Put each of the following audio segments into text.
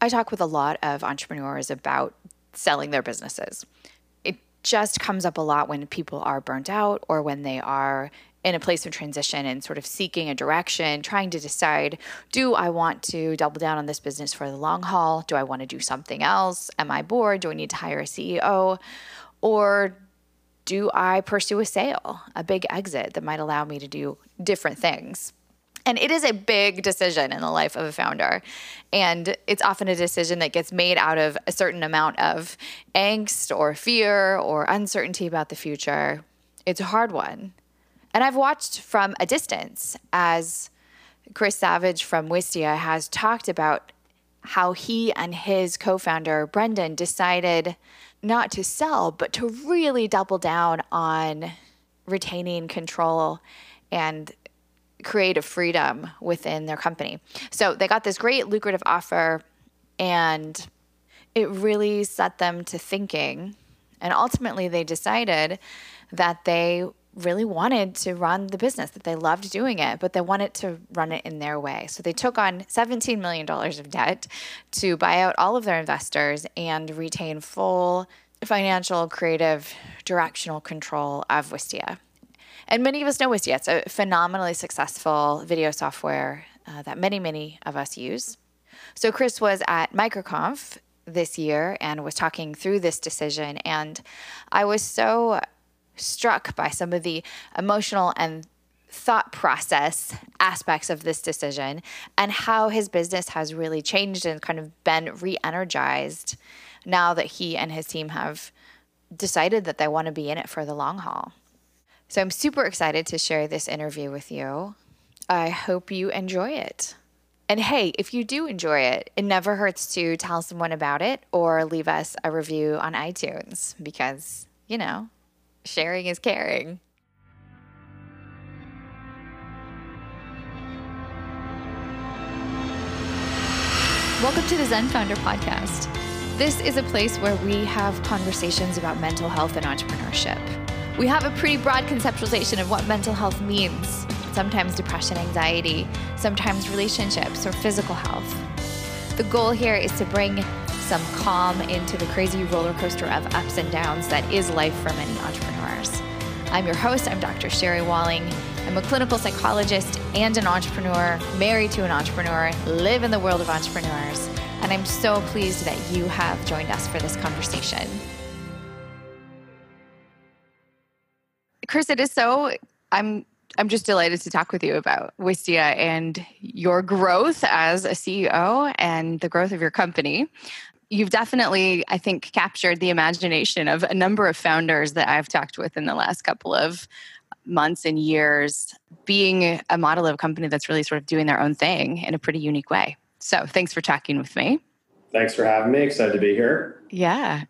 I talk with a lot of entrepreneurs about selling their businesses. It just comes up a lot when people are burnt out or when they are in a place of transition and sort of seeking a direction, trying to decide do I want to double down on this business for the long haul? Do I want to do something else? Am I bored? Do I need to hire a CEO? Or do I pursue a sale, a big exit that might allow me to do different things? And it is a big decision in the life of a founder. And it's often a decision that gets made out of a certain amount of angst or fear or uncertainty about the future. It's a hard one. And I've watched from a distance as Chris Savage from Wistia has talked about how he and his co founder, Brendan, decided not to sell, but to really double down on retaining control and creative freedom within their company. So they got this great lucrative offer, and it really set them to thinking. And ultimately, they decided that they really wanted to run the business, that they loved doing it, but they wanted to run it in their way. So they took on $17 million of debt to buy out all of their investors and retain full financial, creative, directional control of Wistia. And many of us know Wistia. It's a phenomenally successful video software uh, that many, many of us use. So Chris was at MicroConf this year and was talking through this decision. And I was so struck by some of the emotional and thought process aspects of this decision and how his business has really changed and kind of been re energized now that he and his team have decided that they want to be in it for the long haul. So I'm super excited to share this interview with you. I hope you enjoy it. And hey, if you do enjoy it, it never hurts to tell someone about it or leave us a review on iTunes because, you know, sharing is caring. Welcome to the Zen Founder Podcast. This is a place where we have conversations about mental health and entrepreneurship. We have a pretty broad conceptualization of what mental health means sometimes depression, anxiety, sometimes relationships or physical health. The goal here is to bring some calm into the crazy roller coaster of ups and downs that is life for many entrepreneurs. I'm your host, I'm Dr. Sherry Walling. I'm a clinical psychologist and an entrepreneur, married to an entrepreneur, live in the world of entrepreneurs, and I'm so pleased that you have joined us for this conversation. Chris, it is so I'm I'm just delighted to talk with you about Wistia and your growth as a CEO and the growth of your company you've definitely, I think, captured the imagination of a number of founders that I've talked with in the last couple of months and years, being a model of a company that's really sort of doing their own thing in a pretty unique way. So thanks for talking with me. Thanks for having me. Excited to be here. Yeah.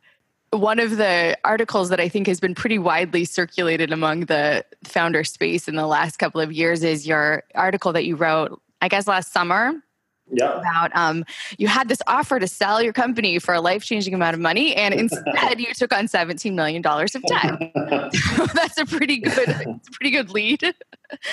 One of the articles that I think has been pretty widely circulated among the founder space in the last couple of years is your article that you wrote, I guess, last summer yep. about um, you had this offer to sell your company for a life changing amount of money, and instead you took on seventeen million dollars of debt. that's a pretty good, a pretty good lead.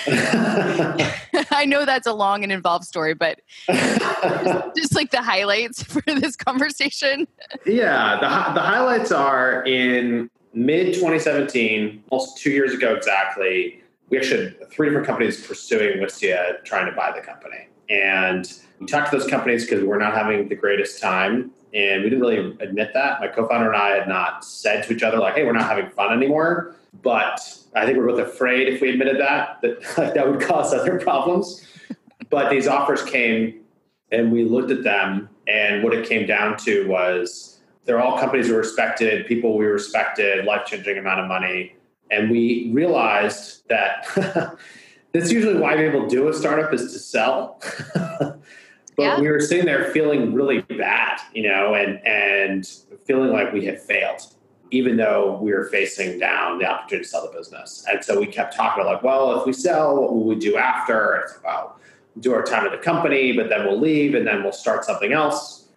I know that's a long and involved story, but just, just like the highlights for this conversation. Yeah, the the highlights are in mid 2017, almost two years ago exactly. We actually had three different companies pursuing Wistia, trying to buy the company, and we talked to those companies because we're not having the greatest time. And we didn't really admit that. My co founder and I had not said to each other, like, hey, we're not having fun anymore. But I think we're both afraid if we admitted that, that that would cause other problems. but these offers came and we looked at them. And what it came down to was they're all companies we respected, people we respected, life changing amount of money. And we realized that that's usually why people do a startup is to sell. but yeah. we were sitting there feeling really bad, you know, and and feeling like we had failed, even though we were facing down the opportunity to sell the business. And so we kept talking about like, well, if we sell, what will we do after? It's about do our time at the company, but then we'll leave and then we'll start something else.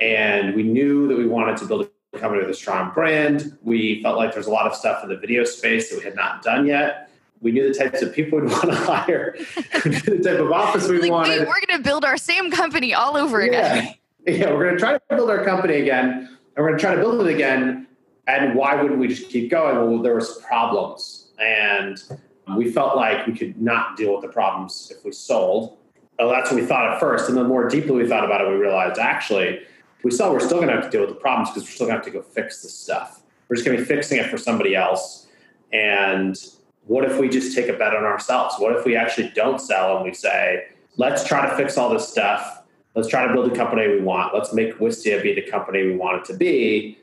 And we knew that we wanted to build a company with a strong brand. We felt like there's a lot of stuff in the video space that we had not done yet we knew the types of people we'd want to hire, we knew the type of office we like, wanted. Wait, we're going to build our same company all over yeah, again. yeah, we're going to try to build our company again, and we're going to try to build it again. And why wouldn't we just keep going? Well, there was problems, and we felt like we could not deal with the problems if we sold. Well, that's what we thought at first, and the more deeply we thought about it, we realized actually we saw we're still going to have to deal with the problems because we're still going to have to go fix the stuff. We're just going to be fixing it for somebody else, and what if we just take a bet on ourselves? What if we actually don't sell and we say, let's try to fix all this stuff. Let's try to build the company we want. Let's make Wistia be the company we want it to be.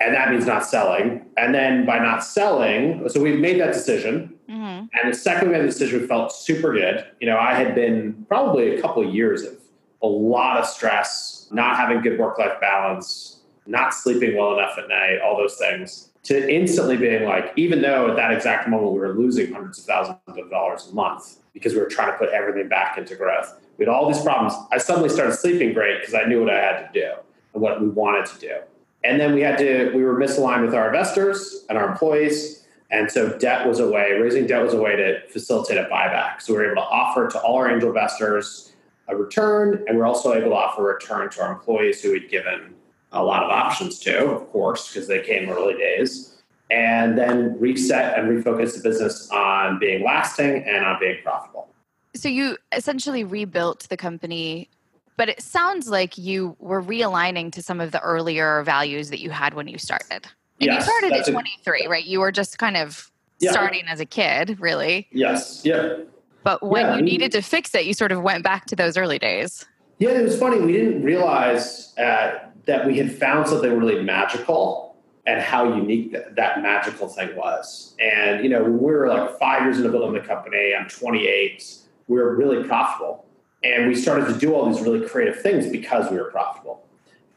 And that means not selling. And then by not selling, so we've made that decision. Mm-hmm. And the second we made the decision, we felt super good. You know, I had been probably a couple of years of a lot of stress, not having good work life balance, not sleeping well enough at night, all those things to instantly being like, even though at that exact moment we were losing hundreds of thousands of dollars a month because we were trying to put everything back into growth, we had all these problems. I suddenly started sleeping great because I knew what I had to do and what we wanted to do. And then we had to, we were misaligned with our investors and our employees. And so debt was a way, raising debt was a way to facilitate a buyback. So we were able to offer to all our angel investors a return, and we're also able to offer a return to our employees who we'd given a lot of options to, of course, because they came early days, and then reset and refocus the business on being lasting and on being profitable. So you essentially rebuilt the company, but it sounds like you were realigning to some of the earlier values that you had when you started. And yes, you started at 23, a, right? You were just kind of yeah. starting as a kid, really. Yes. Yeah. But when yeah, you needed to fix it, you sort of went back to those early days. Yeah, it was funny. We didn't realize at that we had found something really magical and how unique that, that magical thing was. And, you know, we were like five years into building the company, I'm 28, we were really profitable. And we started to do all these really creative things because we were profitable.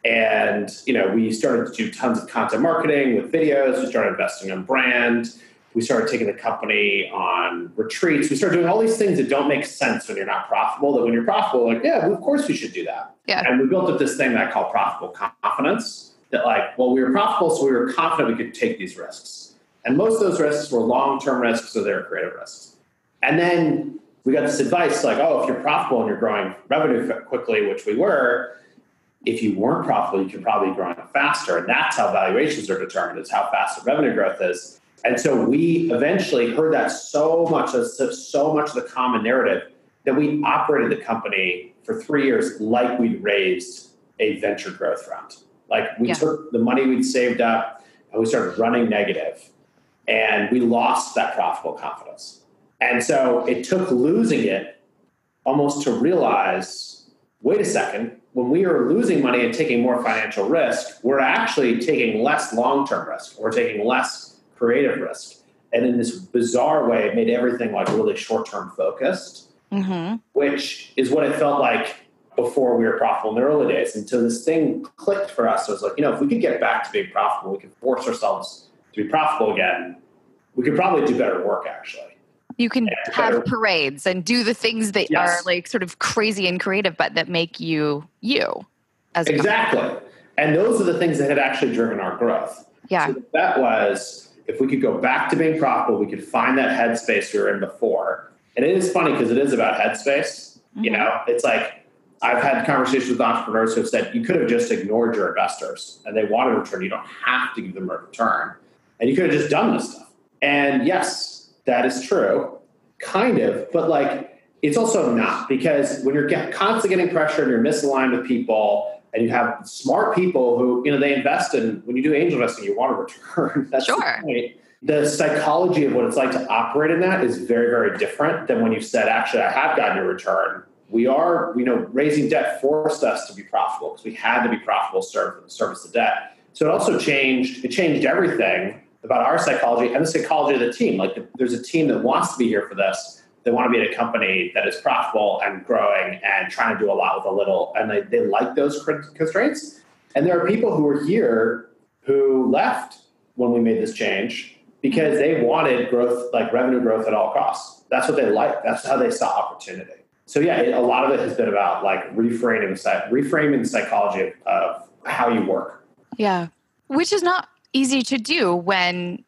And, you know, we started to do tons of content marketing with videos, we started investing in brand, we started taking the company on retreats. We started doing all these things that don't make sense when you're not profitable. That when you're profitable, like, yeah, well, of course we should do that. Yeah. And we built up this thing that I call profitable confidence. That like, well, we were profitable, so we were confident we could take these risks. And most of those risks were long-term risks, so they were creative risks. And then we got this advice like, oh, if you're profitable and you're growing revenue quickly, which we were, if you weren't profitable, you could probably be growing faster. And that's how valuations are determined, is how fast the revenue growth is. And so we eventually heard that so much, so much of the common narrative that we operated the company for three years like we'd raised a venture growth round. Like we yeah. took the money we'd saved up and we started running negative and we lost that profitable confidence. And so it took losing it almost to realize wait a second, when we are losing money and taking more financial risk, we're actually taking less long term risk. We're taking less creative risk. And in this bizarre way, it made everything like really short term focused, mm-hmm. which is what it felt like before we were profitable in the early days. Until this thing clicked for us. It was like, you know, if we could get back to being profitable, we could force ourselves to be profitable again, we could probably do better work actually. You can have better. parades and do the things that yes. are like sort of crazy and creative, but that make you you. As exactly. And those are the things that had actually driven our growth. Yeah. So that was if we could go back to being profitable, we could find that headspace we were in before. And it is funny because it is about headspace. Mm-hmm. You know, it's like I've had conversations with entrepreneurs who have said you could have just ignored your investors and they want a return. You don't have to give them a return. And you could have just done this stuff. And yes, that is true, kind of, but like it's also not because when you're constantly getting pressure and you're misaligned with people and you have smart people who you know they invest in when you do angel investing you want a return that's sure. the point the psychology of what it's like to operate in that is very very different than when you said actually i have gotten a return we are you know raising debt forced us to be profitable because we had to be profitable to serve, service the debt so it also changed it changed everything about our psychology and the psychology of the team like there's a team that wants to be here for this they want to be at a company that is profitable and growing and trying to do a lot with a little. And they, they like those constraints. And there are people who are here who left when we made this change because they wanted growth, like revenue growth at all costs. That's what they like. That's how they saw opportunity. So yeah, it, a lot of it has been about like reframing, reframing the psychology of, of how you work. Yeah, which is not easy to do when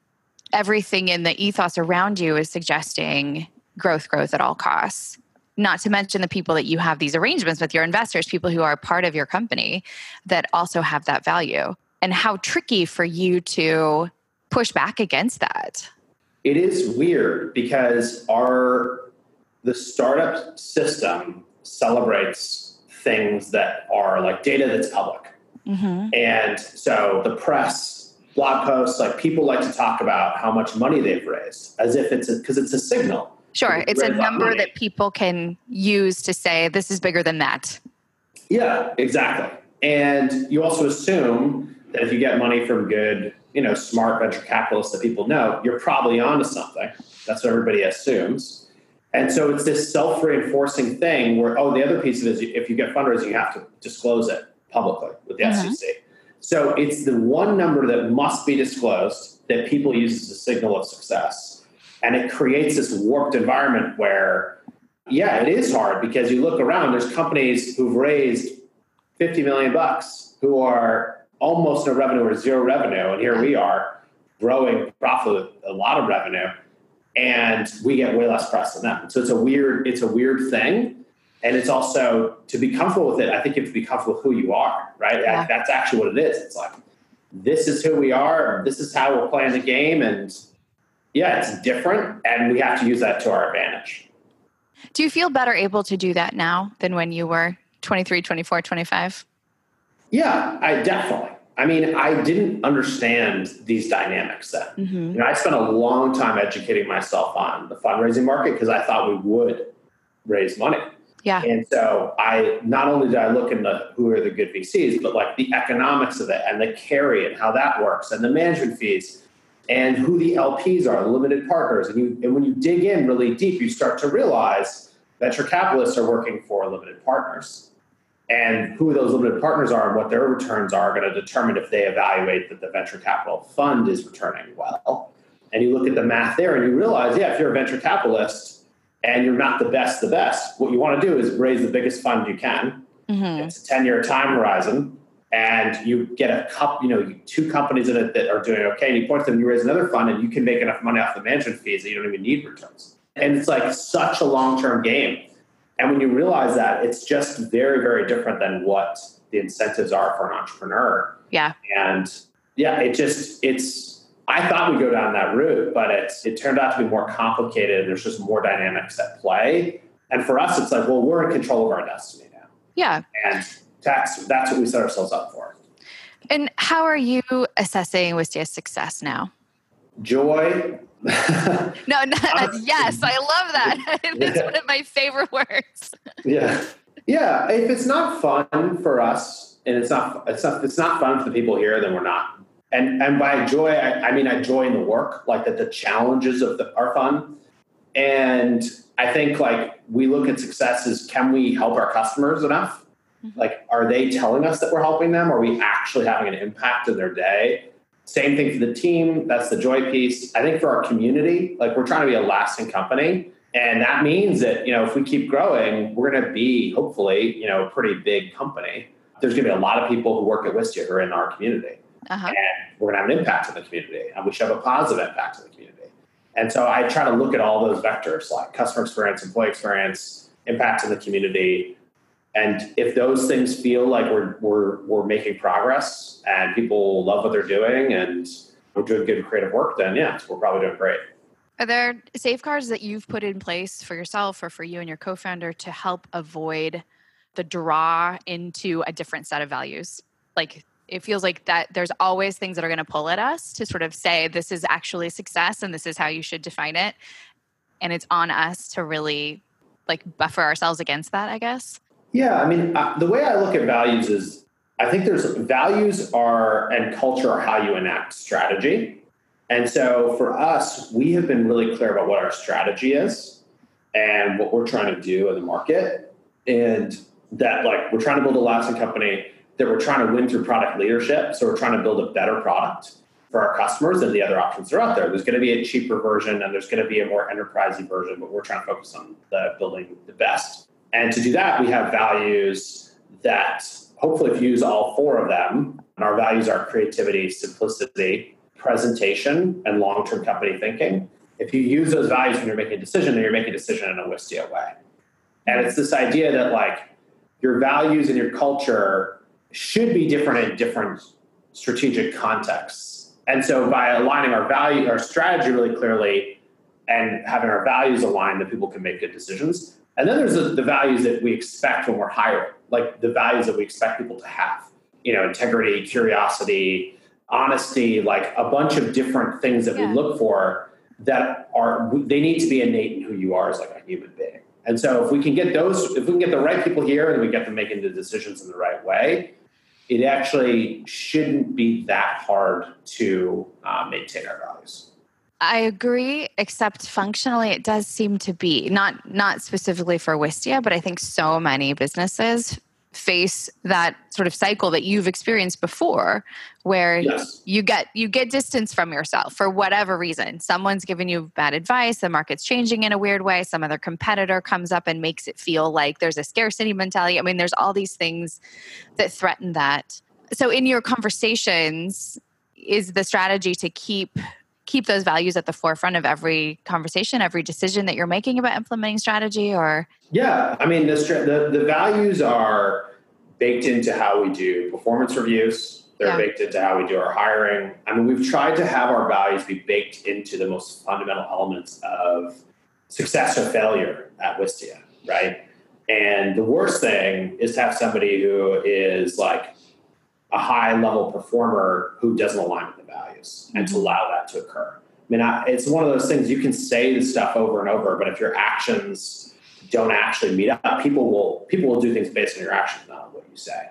everything in the ethos around you is suggesting growth, growth at all costs. not to mention the people that you have these arrangements with your investors, people who are part of your company that also have that value. And how tricky for you to push back against that. It is weird because our the startup system celebrates things that are like data that's public. Mm-hmm. And so the press, blog posts, like people like to talk about how much money they've raised as if it's because it's a signal. Sure, it's a number money. that people can use to say this is bigger than that. Yeah, exactly. And you also assume that if you get money from good, you know, smart venture capitalists that people know, you're probably onto something. That's what everybody assumes. And so it's this self reinforcing thing where, oh, the other piece of it is if you get fundraising, you have to disclose it publicly with the mm-hmm. SEC. So it's the one number that must be disclosed that people use as a signal of success. And it creates this warped environment where, yeah, it is hard because you look around, there's companies who've raised 50 million bucks who are almost no revenue or zero revenue. And here we are growing profit with a lot of revenue and we get way less press than them. So it's a weird, it's a weird thing. And it's also to be comfortable with it, I think you have to be comfortable with who you are, right? Yeah. That's actually what it is. It's like, this is who we are, this is how we're playing the game. And yeah, it's different. And we have to use that to our advantage. Do you feel better able to do that now than when you were 23, 24, 25? Yeah, I definitely. I mean, I didn't understand these dynamics then. Mm-hmm. You know, I spent a long time educating myself on the fundraising market because I thought we would raise money. Yeah. And so I not only did I look into who are the good VCs, but like the economics of it and the carry and how that works and the management fees and who the LPs are, the limited partners. And you and when you dig in really deep, you start to realize that venture capitalists are working for limited partners and who those limited partners are and what their returns are going to determine if they evaluate that the venture capital fund is returning well. And you look at the math there and you realize, yeah, if you're a venture capitalist and you're not the best, the best, what you want to do is raise the biggest fund you can. Mm-hmm. It's a 10 year time horizon. And you get a cup, you know, two companies in it that are doing okay. And you point to them, you raise another fund, and you can make enough money off the management fees that you don't even need returns. And it's like such a long term game and when you realize that, it's just very, very different than what the incentives are for an entrepreneur. Yeah. And yeah, it just, it's, I thought we'd go down that route, but it's, it turned out to be more complicated. There's just more dynamics at play. And for us, it's like, well, we're in control of our destiny now. Yeah. And that's, that's what we set ourselves up for. And how are you assessing Wistia's success now? Joy, no, no yes, I love that. it's yeah. one of my favorite words. yeah, yeah. If it's not fun for us, and it's not, it's not, it's not fun for the people here, then we're not. And and by joy, I, I mean I joy in the work, like that the challenges of the are fun. And I think like we look at success as can we help our customers enough? Mm-hmm. Like, are they telling us that we're helping them? Are we actually having an impact in their day? Same thing for the team. That's the joy piece. I think for our community, like we're trying to be a lasting company. And that means that, you know, if we keep growing, we're going to be hopefully, you know, a pretty big company. There's going to be a lot of people who work at Wistia who are in our community. Uh-huh. And we're going to have an impact on the community. And we should have a positive impact on the community. And so I try to look at all those vectors like customer experience, employee experience, impact in the community, and if those things feel like we're, we're, we're making progress and people love what they're doing and we're doing good creative work, then yeah, we're probably doing great. Are there safeguards that you've put in place for yourself or for you and your co founder to help avoid the draw into a different set of values? Like it feels like that there's always things that are going to pull at us to sort of say this is actually success and this is how you should define it. And it's on us to really like buffer ourselves against that, I guess. Yeah, I mean, uh, the way I look at values is I think there's values are and culture are how you enact strategy. And so for us, we have been really clear about what our strategy is and what we're trying to do in the market. And that, like, we're trying to build a lasting company, that we're trying to win through product leadership. So we're trying to build a better product for our customers than the other options that are out there. There's going to be a cheaper version and there's going to be a more enterprisey version, but we're trying to focus on the building the best. And to do that, we have values that hopefully fuse all four of them. And our values are creativity, simplicity, presentation, and long term company thinking. If you use those values when you're making a decision, then you're making a decision in a Wistia way. And it's this idea that like your values and your culture should be different in different strategic contexts. And so by aligning our value, our strategy really clearly and having our values aligned, that people can make good decisions. And then there's the, the values that we expect when we're hiring, like the values that we expect people to have. You know, integrity, curiosity, honesty, like a bunch of different things that yeah. we look for that are they need to be innate in who you are as like a human being. And so if we can get those, if we can get the right people here and we get them making the decisions in the right way, it actually shouldn't be that hard to uh, maintain our values. I agree, except functionally it does seem to be not not specifically for Wistia, but I think so many businesses face that sort of cycle that you've experienced before where yes. you get you get distance from yourself for whatever reason. Someone's given you bad advice the market's changing in a weird way some other competitor comes up and makes it feel like there's a scarcity mentality. I mean there's all these things that threaten that. So in your conversations is the strategy to keep keep those values at the forefront of every conversation every decision that you're making about implementing strategy or? Yeah i mean the, the, the values are baked into how we do performance reviews. They're yeah. baked into how we do our hiring. I mean we've tried to have our values be baked into the most fundamental elements of success or failure at wistia right? And the worst thing is to have somebody who is like a high level performer who doesn't align with the values and to mm-hmm. allow that to occur. I mean, I, it's one of those things you can say this stuff over and over, but if your actions don't actually meet up, people will people will do things based on your actions, not on what you say,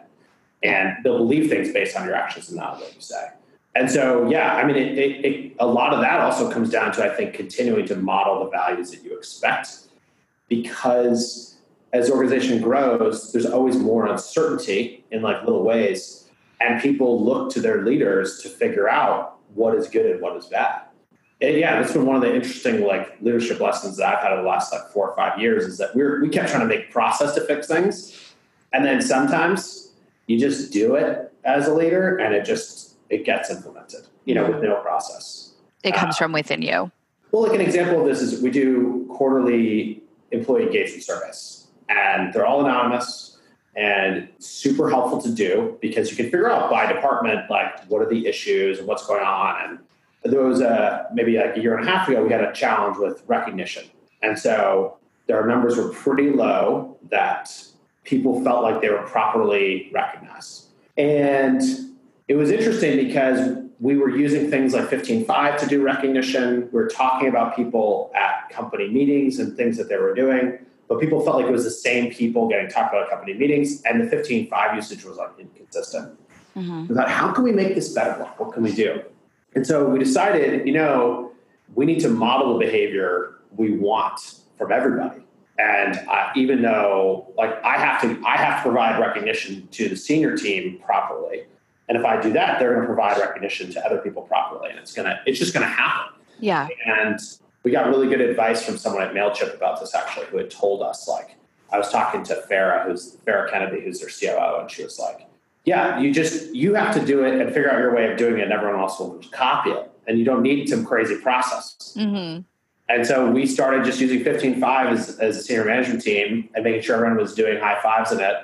and they'll believe things based on your actions and not on what you say. And so, yeah, I mean, it, it, it, a lot of that also comes down to I think continuing to model the values that you expect, because as organization grows, there's always more uncertainty in like little ways and people look to their leaders to figure out what is good and what is bad. And yeah, that's been one of the interesting like leadership lessons that I've had over the last like four or five years is that we're we kept trying to make process to fix things, and then sometimes you just do it as a leader, and it just it gets implemented, you know, with no process. It comes uh, from within you. Well, like an example of this is we do quarterly employee engagement surveys, and they're all anonymous and super helpful to do because you can figure out by department like what are the issues and what's going on. And there was a maybe like a year and a half ago we had a challenge with recognition. And so their numbers were pretty low that people felt like they were properly recognized. And it was interesting because we were using things like 15Five to do recognition. We were talking about people at company meetings and things that they were doing but people felt like it was the same people getting talked about at company meetings, and the 15Five usage was like inconsistent. Mm-hmm. We thought, how can we make this better? What can we do? And so we decided, you know, we need to model the behavior we want from everybody. And uh, even though, like, I have to, I have to provide recognition to the senior team properly, and if I do that, they're going to provide recognition to other people properly, and it's gonna, it's just going to happen. Yeah. And we got really good advice from someone at MailChimp about this actually, who had told us like, I was talking to Farah, who's Farah Kennedy, who's their COO, and she was like, yeah, you just, you have to do it and figure out your way of doing it and everyone else will just copy it. And you don't need some crazy process. Mm-hmm. And so we started just using 15Five as, as a senior management team and making sure everyone was doing high fives in it.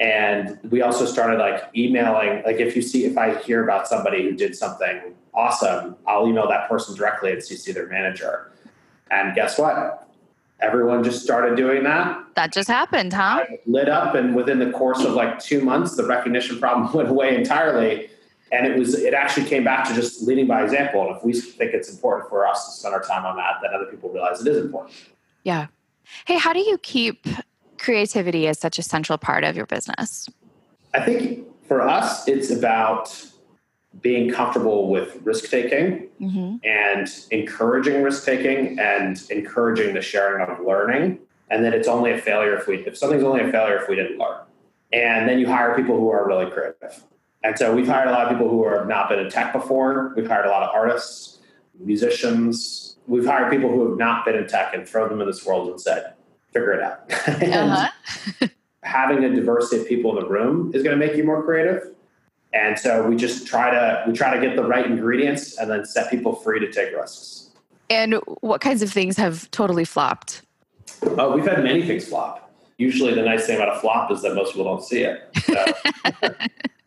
And we also started like emailing, like if you see, if I hear about somebody who did something awesome, I'll email that person directly and CC their manager. And guess what? Everyone just started doing that. That just happened, huh? I lit up, and within the course of like two months, the recognition problem went away entirely. And it was it actually came back to just leading by example. And if we think it's important for us to spend our time on that, then other people realize it is important. Yeah. Hey, how do you keep creativity as such a central part of your business? I think for us, it's about being comfortable with risk taking mm-hmm. and encouraging risk taking and encouraging the sharing of learning. And then it's only a failure if we if something's only a failure if we didn't learn. And then you hire people who are really creative. And so we've hired a lot of people who have not been in tech before. We've hired a lot of artists musicians. We've hired people who have not been in tech and thrown them in this world and said figure it out. Uh-huh. having a diversity of people in the room is going to make you more creative and so we just try to we try to get the right ingredients and then set people free to take risks. And what kinds of things have totally flopped? Uh, we've had many things flop. usually the nice thing about a flop is that most people don't see it. So,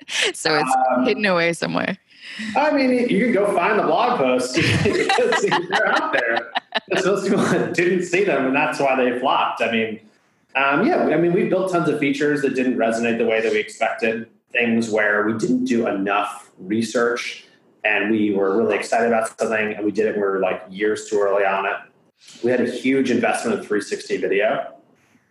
so it's um, hidden away somewhere. I mean, you can go find the blog posts. They're out there. Most people didn't see them, and that's why they flopped. I mean, um, yeah, I mean, we built tons of features that didn't resonate the way that we expected. Things where we didn't do enough research, and we were really excited about something, and we did it. We were like years too early on it. We had a huge investment in 360 video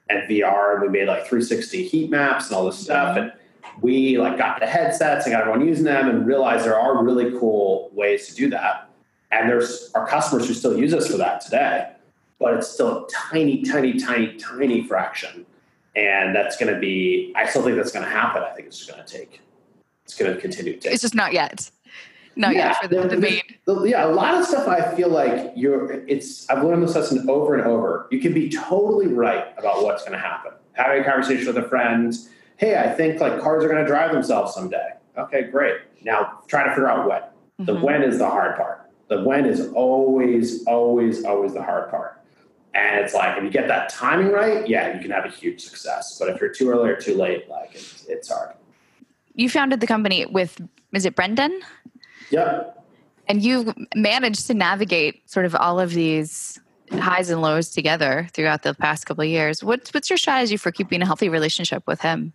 and VR, and we made like 360 heat maps and all this stuff. And we like got the headsets and got everyone using them and realized there are really cool ways to do that. And there's our customers who still use us for that today, but it's still a tiny, tiny, tiny, tiny fraction. And that's going to be, I still think that's going to happen. I think it's just going to take, it's going to continue to take. It's just not yet. Not yeah, yet for the, the, the main. The, yeah, a lot of stuff I feel like you're, it's, I've learned this lesson over and over. You can be totally right about what's going to happen. Having a conversation with a friend, hey, I think like cars are going to drive themselves someday. Okay, great. Now try to figure out when. Mm-hmm. The when is the hard part. The when is always, always, always the hard part. And it's like if you get that timing right, yeah, you can have a huge success. But if you're too early or too late, like it's, it's hard. You founded the company with is it Brendan? Yep. And you've managed to navigate sort of all of these highs and lows together throughout the past couple of years. What's what's your strategy for keeping a healthy relationship with him?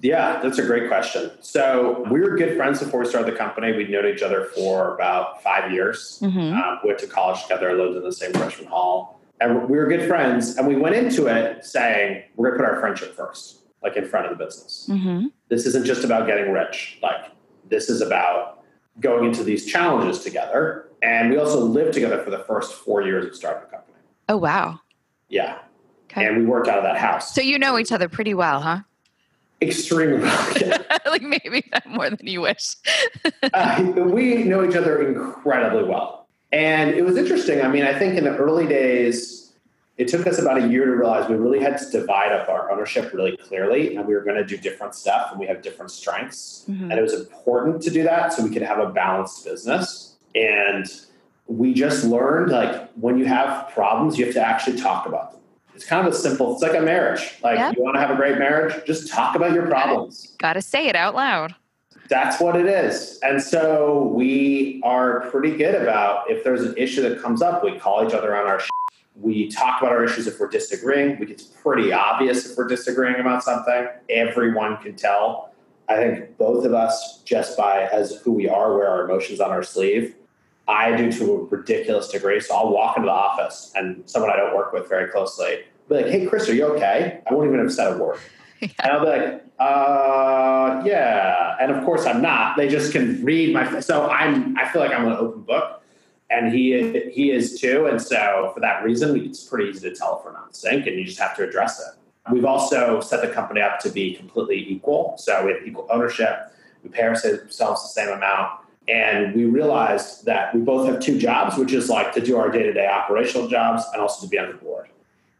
Yeah, that's a great question. So we were good friends before we started the company. We'd known each other for about five years. Mm-hmm. Um, went to college together, lived in the same freshman hall, and we were good friends. And we went into it saying we're going to put our friendship first, like in front of the business. Mm-hmm. This isn't just about getting rich. Like this is about going into these challenges together. And we also lived together for the first four years of starting the company. Oh wow! Yeah, okay. and we worked out of that house. So you know each other pretty well, huh? extremely well. like maybe more than you wish. uh, we know each other incredibly well. And it was interesting. I mean, I think in the early days, it took us about a year to realize we really had to divide up our ownership really clearly and we were going to do different stuff and we have different strengths. Mm-hmm. And it was important to do that so we could have a balanced business. And we just learned like when you have problems, you have to actually talk about them it's kind of a simple, it's like a marriage. Like yep. you want to have a great marriage, just talk about your problems. Got to say it out loud. That's what it is. And so we are pretty good about if there's an issue that comes up, we call each other on our we talk about our issues if we're disagreeing. It's pretty obvious if we're disagreeing about something. Everyone can tell. I think both of us, just by as who we are, wear our emotions on our sleeve. I do to a ridiculous degree. So I'll walk into the office and someone I don't work with very closely be like, "Hey, Chris, are you okay?" I won't even have said a word, yeah. and I'll be like, "Uh, yeah." And of course, I'm not. They just can read my. So I'm. I feel like I'm an open book, and he he is too. And so for that reason, it's pretty easy to tell if we're not in sync, and you just have to address it. We've also set the company up to be completely equal. So we have equal ownership. We pay ourselves the same amount and we realized that we both have two jobs, which is like to do our day to day operational jobs and also to be on the board.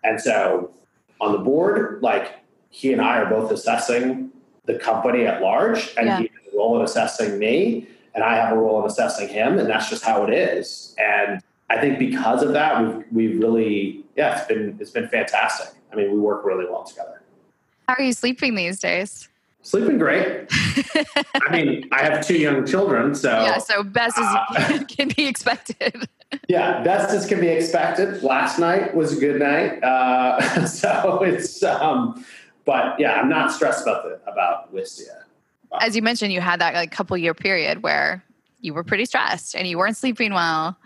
And so on the board, like he and I are both assessing the company at large, and yeah. he has a role in assessing me, and I have a role in assessing him, and that's just how it is. And I think because of that, we've we've really yeah, it's been it's been fantastic. I mean, we work really well together. How are you sleeping these days? Sleeping great. I mean, I have two young children, so yeah. So best as uh, can be expected. yeah, best as can be expected. Last night was a good night, uh, so it's. Um, but yeah, I'm not stressed about the about Wistia. As you mentioned, you had that like couple year period where you were pretty stressed and you weren't sleeping well.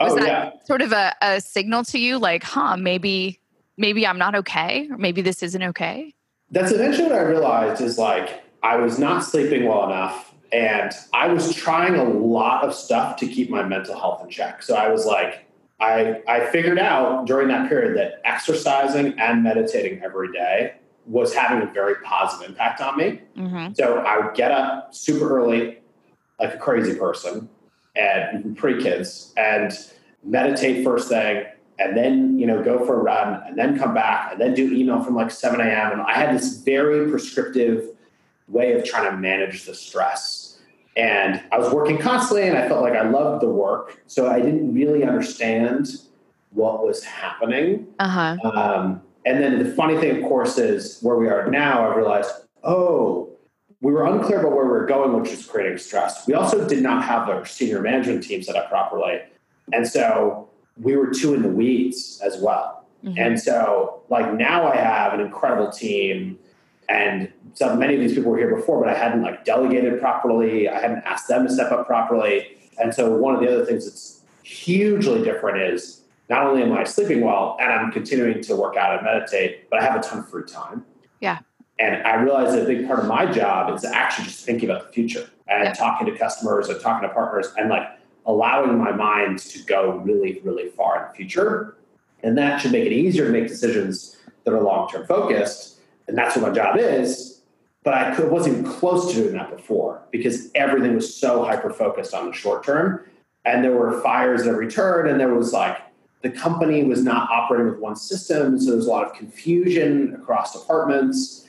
Was oh, that yeah. sort of a, a signal to you, like, huh, maybe maybe I'm not okay, or maybe this isn't okay? That's eventually what I realized is like I was not sleeping well enough and I was trying a lot of stuff to keep my mental health in check. So I was like, I, I figured out during that period that exercising and meditating every day was having a very positive impact on me. Mm-hmm. So I would get up super early, like a crazy person, and pre kids, and meditate first thing, and then you know go for a run and then come back and then do email from like 7 a.m and i had this very prescriptive way of trying to manage the stress and i was working constantly and i felt like i loved the work so i didn't really understand what was happening uh-huh. um, And then the funny thing, of course, is where we are now, I realized, oh, we were unclear about where we were going, which was creating stress. We also did not have our senior management team set up properly. And so we were too in the weeds as well. Mm-hmm. And so, like, now I have an incredible team. And so many of these people were here before, but I hadn't like delegated properly. I hadn't asked them to step up properly. And so, one of the other things that's hugely different is not only am I sleeping well and I'm continuing to work out and meditate, but I have a ton of free time. Yeah. And I realize that a big part of my job is actually just thinking about the future and yeah. talking to customers and talking to partners and like allowing my mind to go really, really far in the future. And that should make it easier to make decisions that are long term focused. And that's what my job is. But I could, wasn't even close to doing that before because everything was so hyper focused on the short term. And there were fires at every turn, and there was like the company was not operating with one system. So there's a lot of confusion across departments.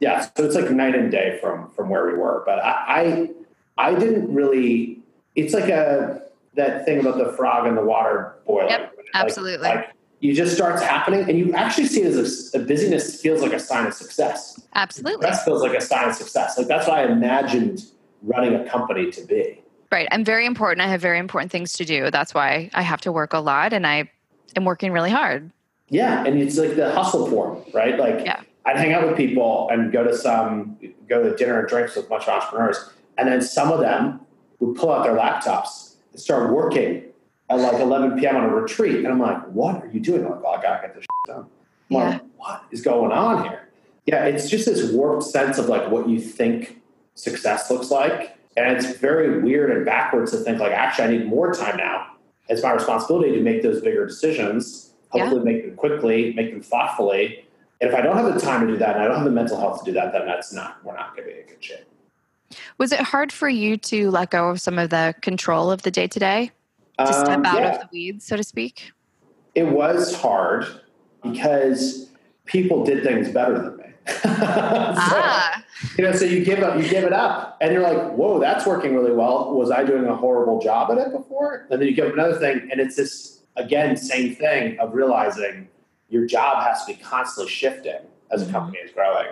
Yeah, so it's like night and day from from where we were. But I I, I didn't really it's like a that thing about the frog in the water boiling. Yep, like, absolutely. Like you just starts happening, and you actually see it as a, a busyness feels like a sign of success. Absolutely, that feels like a sign of success. Like that's what I imagined running a company to be. Right. I'm very important. I have very important things to do. That's why I have to work a lot, and I am working really hard. Yeah, and it's like the hustle form, right? Like yeah. I'd hang out with people and go to some go to dinner and drinks with a bunch of entrepreneurs, and then some of them would pull out their laptops and start working at like 11 p.m. on a retreat. And I'm like, what are you doing? I'm like, oh, I gotta get this done. I'm yeah. like, what is going on here? Yeah, it's just this warped sense of like what you think success looks like. And it's very weird and backwards to think like, actually, I need more time now. It's my responsibility to make those bigger decisions, hopefully yeah. make them quickly, make them thoughtfully. And if I don't have the time to do that and I don't have the mental health to do that, then that's not, we're not going to be in good shape. Was it hard for you to let go of some of the control of the day to day? To step um, out yeah. of the weeds, so to speak? It was hard because people did things better than me. So, ah. You know, so you give up, you give it up, and you're like, "Whoa, that's working really well." Was I doing a horrible job at it before? And then you give up another thing, and it's this again same thing of realizing your job has to be constantly shifting as a mm-hmm. company is growing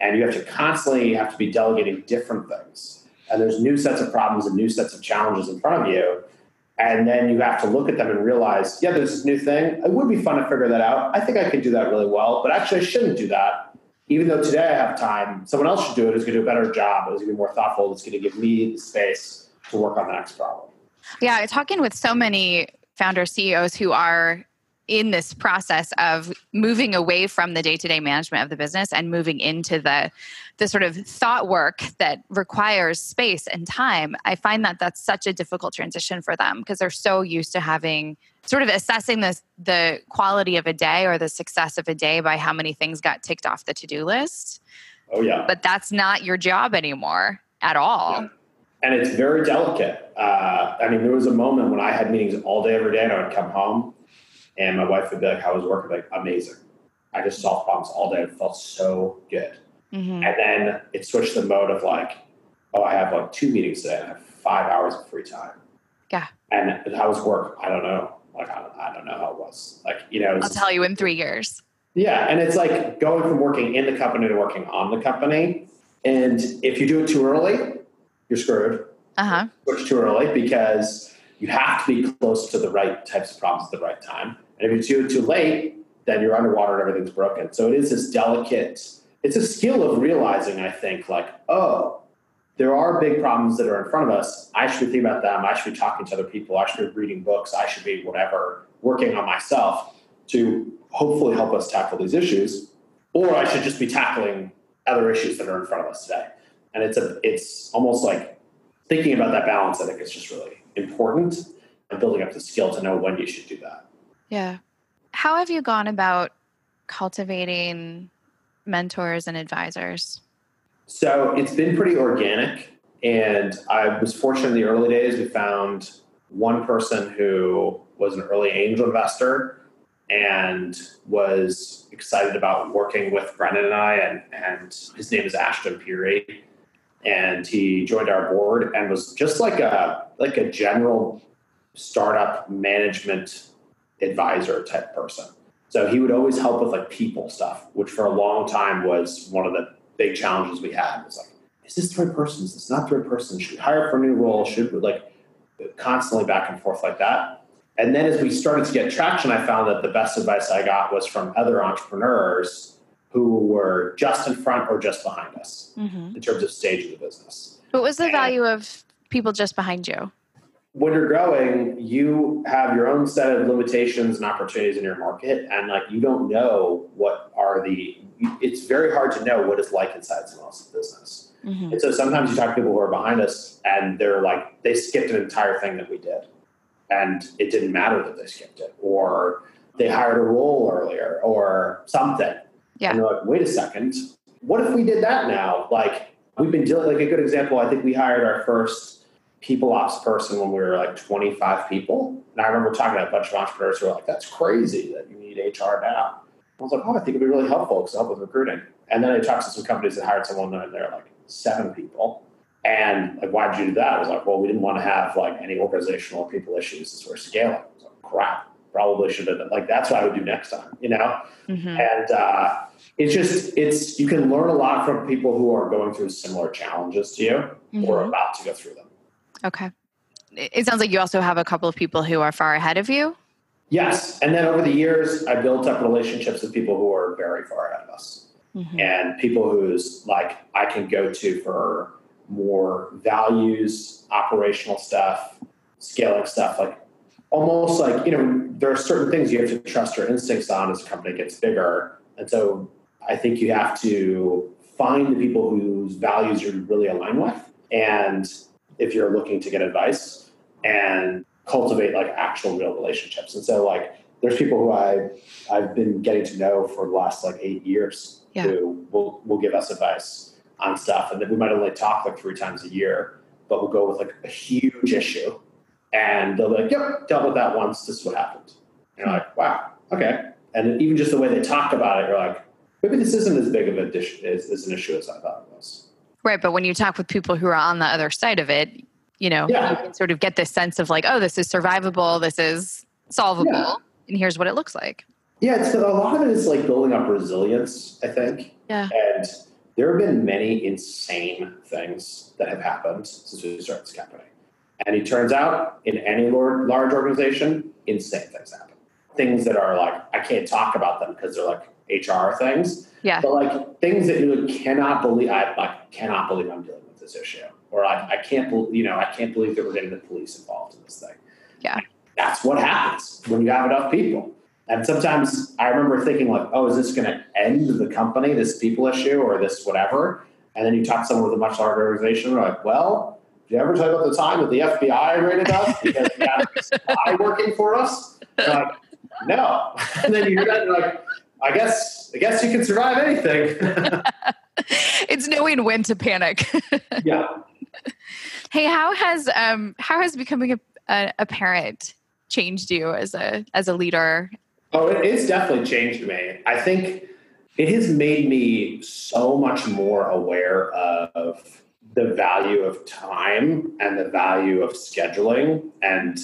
and you have to constantly have to be delegating different things and there's new sets of problems and new sets of challenges in front of you and then you have to look at them and realize yeah there's this new thing it would be fun to figure that out i think i could do that really well but actually i shouldn't do that even though today i have time someone else should do it who's going to do a better job who's going to be more thoughtful that's going to give me the space to work on the next problem. Yeah talking with so many founder ceos who are in this process of moving away from the day-to-day management of the business and moving into the the sort of thought work that requires space and time i find that that's such a difficult transition for them because they're so used to having sort of assessing the the quality of a day or the success of a day by how many things got ticked off the to-do list. Oh yeah. But that's not your job anymore at all. Yeah. and it's very delicate. Uh, i mean there was a moment when i had meetings all day every day and i would come home and my wife would be like, "How was work?" I'd be like, "Amazing." I just solved problems all day. It felt so good. Mm-hmm. And then it switched the mode of like, "Oh, I have like two meetings today. I have five hours of free time." Yeah. And how was work? I don't know. Like, I don't, I don't know how it was. Like, you know, I'll tell you in three years. Yeah, and it's like going from working in the company to working on the company. And if you do it too early, you're screwed. Uh huh. Switch too early because you have to be close to the right types of problems at the right time. And if you do it too late, then you're underwater and everything's broken. So it is this delicate, it's a skill of realizing, I think, like, oh, there are big problems that are in front of us. I should be thinking about them. I should be talking to other people. I should be reading books. I should be whatever, working on myself to hopefully help us tackle these issues. Or I should just be tackling other issues that are in front of us today. And it's a it's almost like thinking about that balance, I think is just really important and building up the skill to know when you should do that. Yeah. How have you gone about cultivating mentors and advisors? So it's been pretty organic. And I was fortunate in the early days. We found one person who was an early angel investor and was excited about working with Brendan and I. And, and his name is Ashton Peary. And he joined our board and was just like a like a general startup management advisor type person. So he would always help with like people stuff, which for a long time was one of the big challenges we had. It was like, is this the right person? Is this not the right person? Should we hire for a new role? Should we like constantly back and forth like that? And then as we started to get traction, I found that the best advice I got was from other entrepreneurs who were just in front or just behind us mm-hmm. in terms of stage of the business. What was the and value of people just behind you? When you're growing, you have your own set of limitations and opportunities in your market, and like you don't know what are the. It's very hard to know what it's like inside someone else's business, mm-hmm. and so sometimes you talk to people who are behind us, and they're like they skipped an entire thing that we did, and it didn't matter that they skipped it, or they hired a role earlier, or something. Yeah. And they're like, wait a second, what if we did that now? Like we've been dealing. Like a good example, I think we hired our first people ops person when we were like 25 people. And I remember talking to a bunch of entrepreneurs who were like, that's crazy that you need HR now. I was like, oh, I think it'd be really helpful because help with recruiting. And then I talked to some companies that hired someone and they're like seven people. And like, why did you do that? I was like, well, we didn't want to have like any organizational or people issues as we're scaling. I was like, crap, probably should have like, that's what I would do next time, you know? Mm-hmm. And uh, it's just, it's, you can learn a lot from people who are going through similar challenges to you mm-hmm. or about to go through them. Okay. It sounds like you also have a couple of people who are far ahead of you. Yes. And then over the years, I built up relationships with people who are very far ahead of us mm-hmm. and people who's like I can go to for more values, operational stuff, scaling stuff. Like almost like, you know, there are certain things you have to trust your instincts on as a company gets bigger. And so I think you have to find the people whose values you really align with and if you're looking to get advice and cultivate like actual real relationships. And so like there's people who I I've been getting to know for the last like eight years yeah. who will will give us advice on stuff, and then we might only talk like three times a year, but we'll go with like a huge issue, and they'll be like, "Yep, dealt with that once. This is what happened." And you're like, "Wow, okay." And even just the way they talk about it, you're like, "Maybe this isn't as big of a dish as, as an issue as I thought it was." Right. But when you talk with people who are on the other side of it, you know, yeah. you can sort of get this sense of like, oh, this is survivable, this is solvable, yeah. and here's what it looks like. Yeah, it's a lot of it is like building up resilience, I think. Yeah. And there have been many insane things that have happened since we started this company. And it turns out in any large organization, insane things happen. Things that are like, I can't talk about them because they're like HR things. Yeah. But like things that you cannot believe, I like cannot believe I'm dealing with this issue, or I, I can't believe, you know, I can't believe that we're getting the police involved in this thing. Yeah. That's what happens when you have enough people. And sometimes I remember thinking like, oh, is this going to end the company, this people issue or this whatever? And then you talk to someone with a much larger organization, they're like, well, did you ever talk about the time that the FBI raided us because we had a spy working for us? Like, no. And then you hear that, and you're like, I guess I guess you can survive anything. it's knowing when to panic. yeah. Hey, how has um how has becoming a, a, a parent changed you as a as a leader? Oh, it, it's definitely changed me. I think it has made me so much more aware of the value of time and the value of scheduling and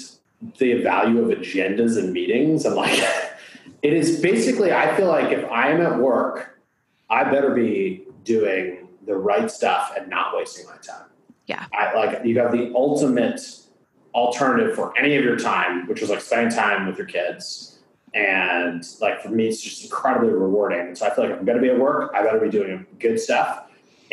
the value of agendas and meetings and like it is basically, I feel like if I am at work, I better be doing the right stuff and not wasting my time. Yeah. I like you have the ultimate alternative for any of your time, which is like spending time with your kids. And like for me, it's just incredibly rewarding. So I feel like if I'm going to be at work, I better be doing good stuff.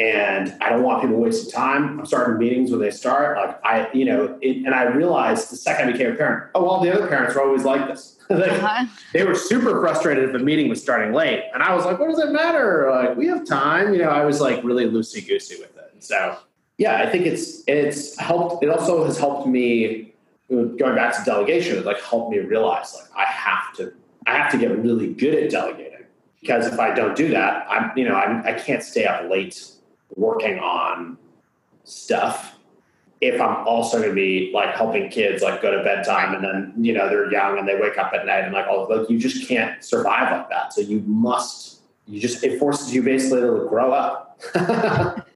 And I don't want people wasting time. I'm starting meetings when they start. Like I, you know, it, and I realized the second I became a parent, oh, well, the other parents were always like this. like, uh-huh. They were super frustrated if a meeting was starting late, and I was like, "What does it matter? Like, we have time." You know, I was like really loosey goosey with it. So, yeah, I think it's it's helped. It also has helped me going back to delegation. It like helped me realize like I have to I have to get really good at delegating because if I don't do that, I'm you know I'm, I can't stay up late working on stuff if I'm also going to be like helping kids like go to bedtime and then you know they're young and they wake up at night and like all like you just can't survive like that. So you must you just it forces you basically to grow up.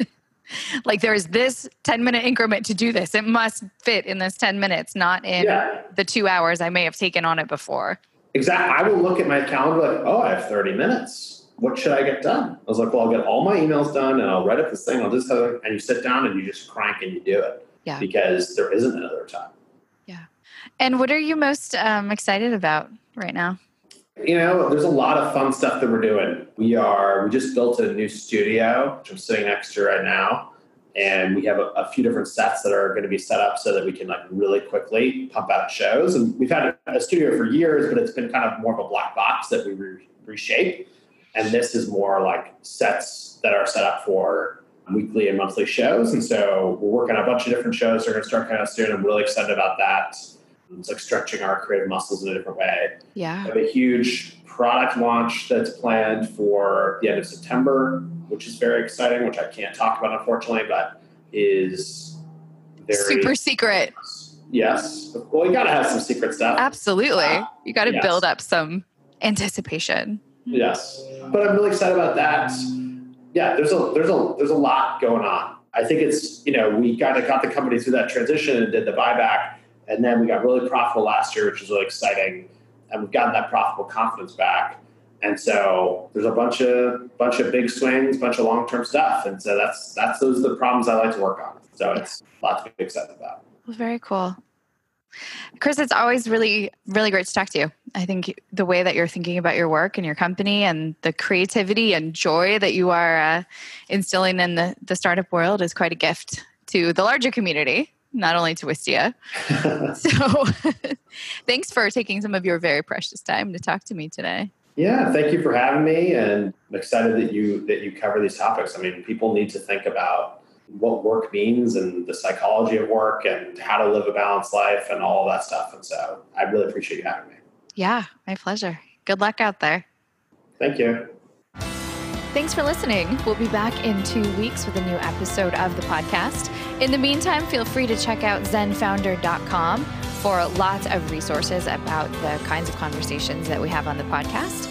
like there is this 10 minute increment to do this. It must fit in this 10 minutes, not in yeah. the two hours I may have taken on it before. Exactly. I will look at my calendar like, oh, I have 30 minutes. What should I get done? I was like, well, I'll get all my emails done and I'll write up this thing. I'll just have it. And you sit down and you just crank and you do it. Yeah. Because there isn't another time. Yeah. And what are you most um, excited about right now? You know, there's a lot of fun stuff that we're doing. We are, we just built a new studio, which I'm sitting next to right now and we have a, a, few different sets that are going to be set up so that we can like really quickly pump out shows. And we've had a, studio for years, but it's been kind of more of a black box that we re- reshape. And this is more like sets that are set up for weekly and monthly shows. And so we're working on a bunch of different shows. They're going to start kind of soon. I'm really excited about that. It's like stretching our creative muscles in a different way. Yeah. We have a huge product launch that's planned for the end of September which is very exciting, which I can't talk about unfortunately, but is very super secret. Yes. Well, you got to have some secret stuff. Absolutely. Uh, you got to yes. build up some anticipation. Yes. But I'm really excited about that. Yeah, there's a there's a there's a lot going on. I think it's, you know, we kind of got the company through that transition and did the buyback and then we got really profitable last year, which was really exciting. And we've gotten that profitable confidence back. And so there's a bunch of bunch of big swings, bunch of long term stuff, and so that's that's those are the problems I like to work on. So it's a lot to be excited about. Very cool. Chris, it's always really, really great to talk to you. I think the way that you're thinking about your work and your company and the creativity and joy that you are uh, instilling in the, the startup world is quite a gift to the larger community, not only to Wistia. so thanks for taking some of your very precious time to talk to me today. Yeah, thank you for having me, and I'm excited that you that you cover these topics. I mean, people need to think about what work means and the psychology of work and how to live a balanced life and all that stuff. And so, I really appreciate you having me. Yeah, my pleasure. Good luck out there. Thank you. Thanks for listening. We'll be back in two weeks with a new episode of the podcast. In the meantime, feel free to check out zenfounder.com for lots of resources about the kinds of conversations that we have on the podcast.